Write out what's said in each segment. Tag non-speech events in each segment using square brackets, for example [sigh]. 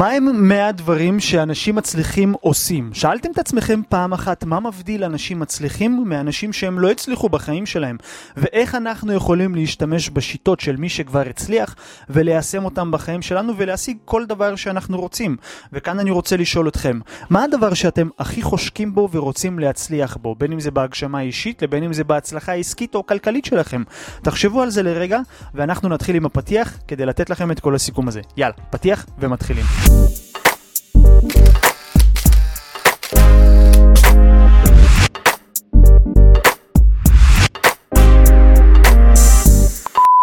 מה הם 100 דברים שאנשים מצליחים עושים? שאלתם את עצמכם פעם אחת מה מבדיל אנשים מצליחים מאנשים שהם לא הצליחו בחיים שלהם? ואיך אנחנו יכולים להשתמש בשיטות של מי שכבר הצליח וליישם אותם בחיים שלנו ולהשיג כל דבר שאנחנו רוצים? וכאן אני רוצה לשאול אתכם, מה הדבר שאתם הכי חושקים בו ורוצים להצליח בו? בין אם זה בהגשמה אישית לבין אם זה בהצלחה עסקית או כלכלית שלכם. תחשבו על זה לרגע ואנחנו נתחיל עם הפתיח כדי לתת לכם את כל הסיכום הזה. יאללה, פתיח ומתחילים.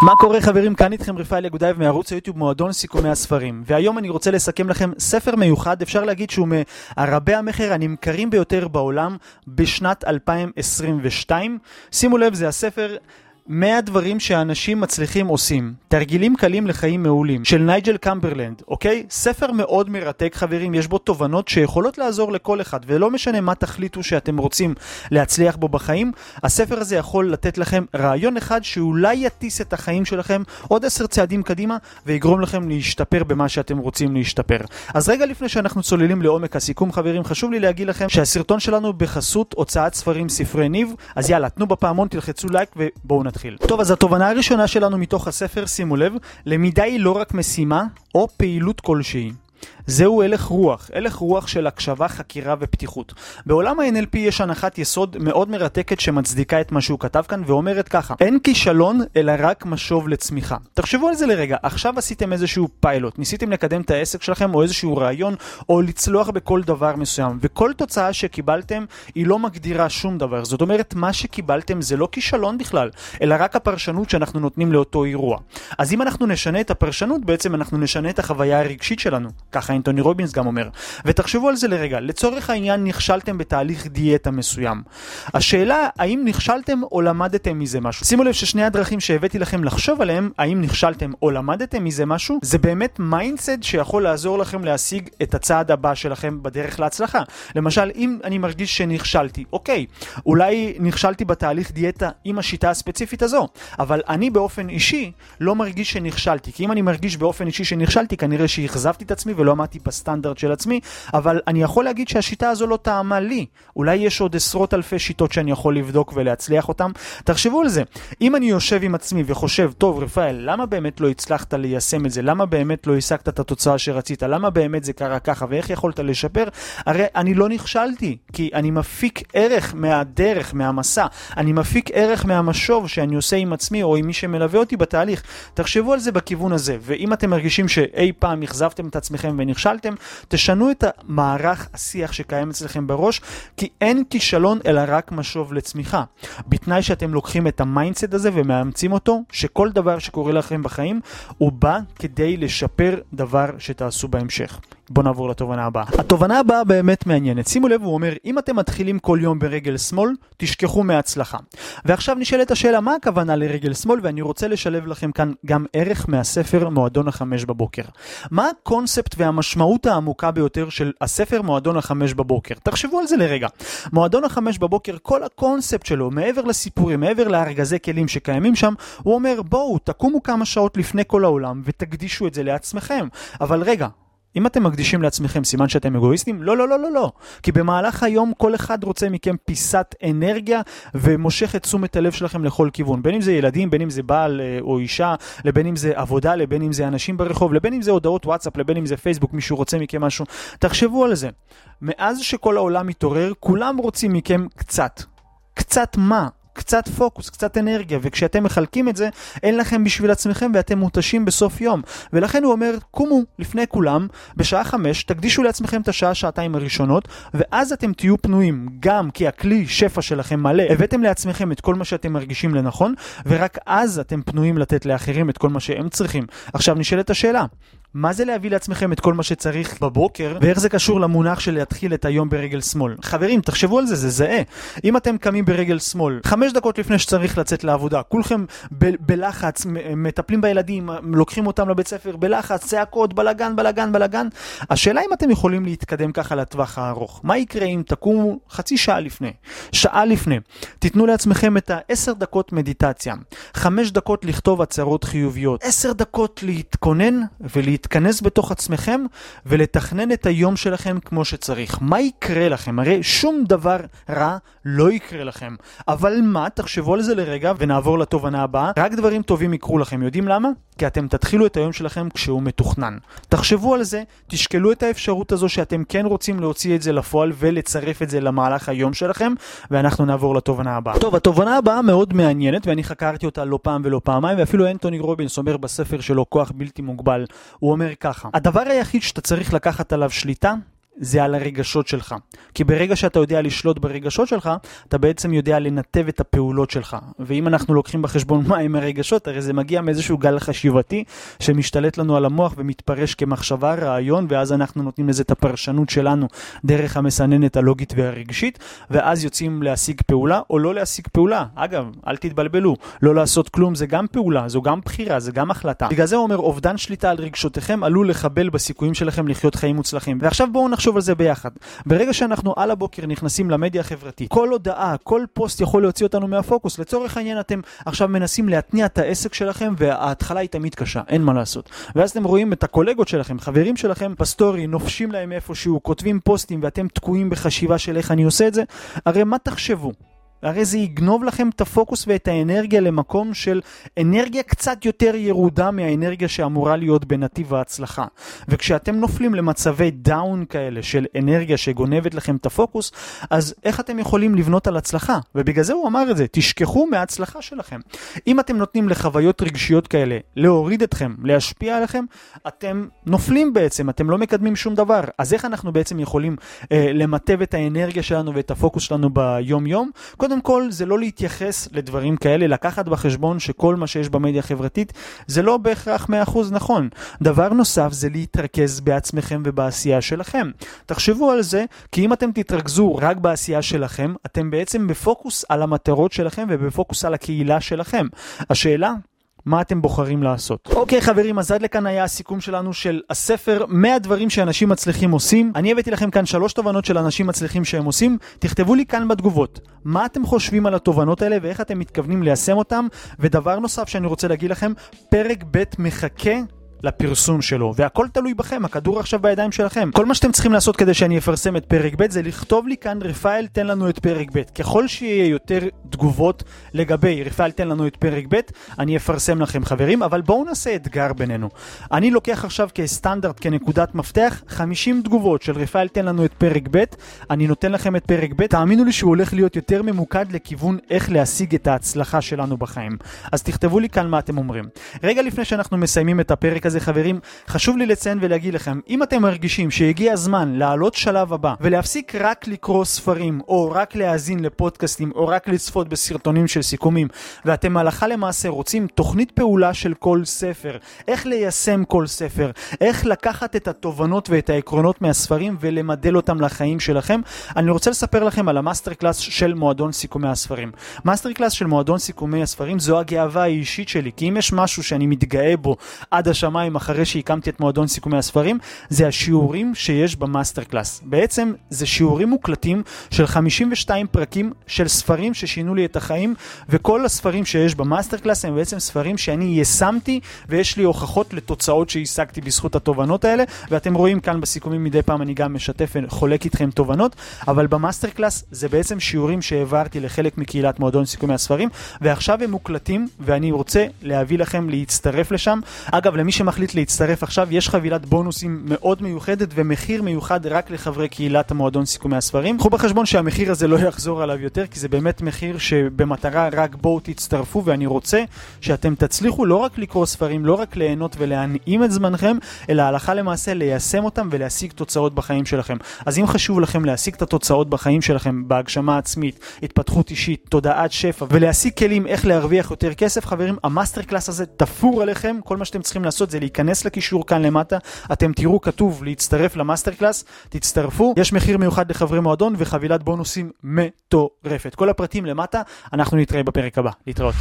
מה קורה חברים? כאן איתכם רפאל יגודאייב מערוץ היוטיוב מועדון סיכומי הספרים והיום אני רוצה לסכם לכם ספר מיוחד, אפשר להגיד שהוא מהרבי המכר הנמכרים ביותר בעולם בשנת 2022 שימו לב, זה הספר 100 דברים שאנשים מצליחים עושים, תרגילים קלים לחיים מעולים, של נייג'ל קמברלנד, אוקיי? ספר מאוד מרתק חברים, יש בו תובנות שיכולות לעזור לכל אחד, ולא משנה מה תחליטו שאתם רוצים להצליח בו בחיים, הספר הזה יכול לתת לכם רעיון אחד שאולי יטיס את החיים שלכם עוד עשר צעדים קדימה, ויגרום לכם להשתפר במה שאתם רוצים להשתפר. אז רגע לפני שאנחנו צוללים לעומק הסיכום חברים, חשוב לי להגיד לכם שהסרטון שלנו בחסות הוצאת ספרים ספרי ניב, אז יאללה, תנו בפעמון, תלחצו לייק ובואו נתחיל. נתחיל. טוב, אז התובנה הראשונה שלנו מתוך הספר, שימו לב, למידה היא לא רק משימה או פעילות כלשהי. זהו הלך רוח, הלך רוח של הקשבה, חקירה ופתיחות. בעולם ה-NLP יש הנחת יסוד מאוד מרתקת שמצדיקה את מה שהוא כתב כאן ואומרת ככה: אין כישלון אלא רק משוב לצמיחה. תחשבו על זה לרגע, עכשיו עשיתם איזשהו פיילוט, ניסיתם לקדם את העסק שלכם או איזשהו רעיון או לצלוח בכל דבר מסוים, וכל תוצאה שקיבלתם היא לא מגדירה שום דבר. זאת אומרת, מה שקיבלתם זה לא כישלון בכלל, אלא רק הפרשנות שאנחנו נותנים לאותו אירוע. אז אם אנחנו נשנה את הפרשנות, בעצם אנחנו נשנה את החוויה הרגשית שלנו. ככה אנטוני רובינס גם אומר. ותחשבו על זה לרגע, לצורך העניין נכשלתם בתהליך דיאטה מסוים. השאלה, האם נכשלתם או למדתם מזה משהו? שימו לב ששני הדרכים שהבאתי לכם לחשוב עליהם, האם נכשלתם או למדתם מזה משהו, זה באמת mindset שיכול לעזור לכם להשיג את הצעד הבא שלכם בדרך להצלחה. למשל, אם אני מרגיש שנכשלתי, אוקיי, אולי נכשלתי בתהליך דיאטה עם השיטה הספציפית הזו, אבל אני באופן אישי לא מרגיש שנכשלתי, כי אם אני מרגיש באופן אישי שנכשלתי, כנראה שאכזבתי את עצמי ולא עמדתי בסטנדרט של עצמי, אבל אני יכול להגיד שהשיטה הזו לא טעמה לי. אולי יש עוד עשרות אלפי שיטות שאני יכול לבדוק ולהצליח אותן. תחשבו על זה, אם אני יושב עם עצמי וחושב, טוב רפאל, למה באמת לא הצלחת ליישם את זה? למה באמת לא השגת את התוצאה שרצית? למה באמת זה קרה ככה? ואיך יכולת לשפר? הרי אני לא נכשלתי, כי אני מפיק ערך מהדרך, מהמסע. אני מפיק ערך מהמשוב שאני עושה עם עצמי או עם מי שמלווה אותי בתהליך. תחשבו על זה בכיוון הזה, ואם אתם מרגישים שאי פעם אכזבתם את עצמכם ונכשלתם, נכשלתם, תשנו את המערך השיח שקיים אצלכם בראש, כי אין כישלון אלא רק משוב לצמיחה. בתנאי שאתם לוקחים את ה mindset הזה ומאמצים אותו, שכל דבר שקורה לכם בחיים, הוא בא כדי לשפר דבר שתעשו בהמשך. בואו נעבור לתובנה הבאה. התובנה הבאה באמת מעניינת. שימו לב, הוא אומר, אם אתם מתחילים כל יום ברגל שמאל, תשכחו מהצלחה. ועכשיו נשאלת השאלה, מה הכוונה לרגל שמאל? ואני רוצה לשלב לכם כאן גם ערך מהספר מועדון החמש בבוקר. מה הקונספט והמשמעות העמוקה ביותר של הספר מועדון החמש בבוקר? תחשבו על זה לרגע. מועדון החמש בבוקר, כל הקונספט שלו, מעבר לסיפורים, מעבר לארגזי כלים שקיימים שם, הוא אומר, בואו, תקומו כמה שעות לפני כל העולם ותקדישו את זה לעצמכם. אבל רגע, אם אתם מקדישים לעצמכם סימן שאתם אגואיסטים, לא, לא, לא, לא, לא. כי במהלך היום כל אחד רוצה מכם פיסת אנרגיה ומושך את תשומת הלב שלכם לכל כיוון. בין אם זה ילדים, בין אם זה בעל אה, או אישה, לבין אם זה עבודה, לבין אם זה אנשים ברחוב, לבין אם זה הודעות וואטסאפ, לבין אם זה פייסבוק, מישהו רוצה מכם משהו. תחשבו על זה. מאז שכל העולם מתעורר, כולם רוצים מכם קצת. קצת מה? קצת פוקוס, קצת אנרגיה, וכשאתם מחלקים את זה, אין לכם בשביל עצמכם ואתם מותשים בסוף יום. ולכן הוא אומר, קומו לפני כולם, בשעה חמש, תקדישו לעצמכם את השעה-שעתיים הראשונות, ואז אתם תהיו פנויים, גם כי הכלי שפע שלכם מלא, הבאתם לעצמכם את כל מה שאתם מרגישים לנכון, ורק אז אתם פנויים לתת לאחרים את כל מה שהם צריכים. עכשיו נשאלת השאלה, מה זה להביא לעצמכם את כל מה שצריך בבוקר, ואיך זה קשור למונח של להתחיל את היום ברגל שמאל. חברים, תחשבו על זה, זה זהה. אם אתם קמים ברגל שמאל, חמש דקות לפני שצריך לצאת לעבודה, כולכם ב- בלחץ, מטפלים בילדים, לוקחים אותם לבית ספר בלחץ, צעקות, בלאגן, בלאגן, בלאגן. השאלה אם אתם יכולים להתקדם ככה לטווח הארוך. מה יקרה אם תקומו חצי שעה לפני, שעה לפני, תיתנו לעצמכם את העשר דקות מדיטציה, חמש דקות לכתוב הצהרות חיוביות, עשר דקות להתכונן ולהתכונן. להתכנס בתוך עצמכם ולתכנן את היום שלכם כמו שצריך. מה יקרה לכם? הרי שום דבר רע לא יקרה לכם. אבל מה? תחשבו על זה לרגע ונעבור לתובנה הבאה. רק דברים טובים יקרו לכם. יודעים למה? כי אתם תתחילו את היום שלכם כשהוא מתוכנן. תחשבו על זה, תשקלו את האפשרות הזו שאתם כן רוצים להוציא את זה לפועל ולצרף את זה למהלך היום שלכם, ואנחנו נעבור לתובנה הבאה. טוב, התובנה הבאה מאוד מעניינת, ואני חקרתי אותה לא פעם ולא פעמיים, ואפילו אנטוני רובינס אומר בספר שלו כוח בלתי מוגבל, הוא אומר ככה, הדבר היחיד שאתה צריך לקחת עליו שליטה זה על הרגשות שלך. כי ברגע שאתה יודע לשלוט ברגשות שלך, אתה בעצם יודע לנתב את הפעולות שלך. ואם אנחנו לוקחים בחשבון [laughs] מה עם הרגשות, הרי זה מגיע מאיזשהו גל חשיבתי שמשתלט לנו על המוח ומתפרש כמחשבה, רעיון, ואז אנחנו נותנים לזה את הפרשנות שלנו דרך המסננת הלוגית והרגשית, ואז יוצאים להשיג פעולה או לא להשיג פעולה. אגב, אל תתבלבלו, לא לעשות כלום זה גם פעולה, זו גם בחירה, זה גם החלטה. בגלל זה הוא אומר, אובדן שליטה על רגשותיכם עלול לחבל בסיכויים שלכם לחיות חיים מוצלחים. ועכשיו בואו נחשוב על זה ביחד. ברגע שאנחנו על הבוקר נכנסים למדיה החברתית, כל הודעה, כל פוסט יכול להוציא אותנו מהפוקוס. לצורך העניין אתם עכשיו מנסים להתניע את העסק שלכם וההתחלה היא תמיד קשה, אין מה לעשות. ואז אתם רואים את הקולגות שלכם, חברים שלכם בסטורי, נופשים להם איפשהו, כותבים פוסטים ואתם תקועים בחשיבה של איך אני עושה את זה, הרי מה תחשבו? הרי זה יגנוב לכם את הפוקוס ואת האנרגיה למקום של אנרגיה קצת יותר ירודה מהאנרגיה שאמורה להיות בנתיב ההצלחה. וכשאתם נופלים למצבי דאון כאלה של אנרגיה שגונבת לכם את הפוקוס, אז איך אתם יכולים לבנות על הצלחה? ובגלל זה הוא אמר את זה, תשכחו מההצלחה שלכם. אם אתם נותנים לחוויות רגשיות כאלה להוריד אתכם, להשפיע עליכם, אתם נופלים בעצם, אתם לא מקדמים שום דבר. אז איך אנחנו בעצם יכולים אה, למטב את האנרגיה שלנו ואת הפוקוס שלנו ביום יום? קודם כל, זה לא להתייחס לדברים כאלה, לקחת בחשבון שכל מה שיש במדיה החברתית זה לא בהכרח 100% נכון. דבר נוסף זה להתרכז בעצמכם ובעשייה שלכם. תחשבו על זה, כי אם אתם תתרכזו רק בעשייה שלכם, אתם בעצם בפוקוס על המטרות שלכם ובפוקוס על הקהילה שלכם. השאלה, מה אתם בוחרים לעשות. אוקיי חברים, אז עד לכאן היה הסיכום שלנו של הספר 100 דברים שאנשים מצליחים עושים. אני הבאתי לכם כאן שלוש תובנות של אנשים מצליחים שהם עושים. תכתבו לי כאן בתגובות, מה אתם חושבים על התובנות האלה ואיך אתם מתכוונים ליישם אותם. ודבר נוסף שאני רוצה להגיד לכם, פרק ב' מחכה לפרסום שלו, והכל תלוי בכם, הכדור עכשיו בידיים שלכם. כל מה שאתם צריכים לעשות כדי שאני אפרסם את פרק ב' זה לכתוב לי כאן רפאל תן לנו את פרק ב'. ככל שיהיה יותר תגובות לגבי רפאל תן לנו את פרק ב', אני אפרסם לכם חברים, אבל בואו נעשה אתגר בינינו. אני לוקח עכשיו כסטנדרט, כנקודת מפתח, 50 תגובות של רפאל תן לנו את פרק ב', אני נותן לכם את פרק ב', תאמינו לי שהוא הולך להיות יותר ממוקד לכיוון איך להשיג את ההצלחה שלנו בחיים. אז תכתבו לי כאן מה אתם אומרים. רגע לפני שאנחנו מסיימים את הפרק הזה חברים, חשוב לי לציין ולהגיד לכם, אם אתם מרגישים שהגיע הזמן לעלות שלב הבא ולהפסיק רק לקרוא ספרים או רק להאזין לפודקאסטים או רק לצפות בסרטונים של סיכומים ואתם הלכה למעשה רוצים תוכנית פעולה של כל ספר, איך ליישם כל ספר, איך לקחת את התובנות ואת העקרונות מהספרים ולמדל אותם לחיים שלכם, אני רוצה לספר לכם על ה master class של מועדון סיכומי הספרים. master class של מועדון סיכומי הספרים זו הגאווה האישית שלי, כי אם יש משהו שאני מתגאה בו עד השמיים השמיים אחרי שהקמתי את מועדון סיכומי הספרים, זה השיעורים שיש ב master class. בעצם זה שיעורים מוקלטים של 52 פרקים של ספרים ששינו לי את החיים, וכל הספרים שיש ב master class הם בעצם ספרים שאני יישמתי, ויש לי הוכחות לתוצאות שהשגתי בזכות התובנות האלה, ואתם רואים כאן בסיכומים מדי פעם אני גם משתף וחולק איתכם תובנות, אבל ב master class זה בעצם שיעורים שהעברתי לחלק מקהילת מועדון סיכומי הספרים, ועכשיו הם מוקלטים, ואני רוצה להביא לכם להצטרף לשם. אגב, למי שמחליט מחליט להצטרף עכשיו, יש חבילת בונוסים מאוד מיוחדת ומחיר מיוחד רק לחברי קהילת המועדון סיכומי הספרים. קחו בחשבון שהמחיר הזה לא יחזור עליו יותר, כי זה באמת מחיר שבמטרה רק בואו תצטרפו, ואני רוצה שאתם תצליחו לא רק לקרוא ספרים, לא רק ליהנות ולהנעים את זמנכם, אלא הלכה למעשה ליישם אותם ולהשיג תוצאות בחיים שלכם. אז אם חשוב לכם להשיג את התוצאות בחיים שלכם בהגשמה עצמית, התפתחות אישית, תודעת שפע, ולהשיג כלים איך להרוויח יותר כסף, חברים, ה master class הזה תפור עליכם, כל מה שאתם צריכים לעשות זה להיכנס לקישור כאן למטה, אתם תראו כתוב להצטרף ל master class, תצטרפו, יש מחיר מיוחד לחברי מועדון וחבילת בונוסים מטורפת. כל הפרטים למטה, אנחנו נתראה בפרק הבא. להתראות.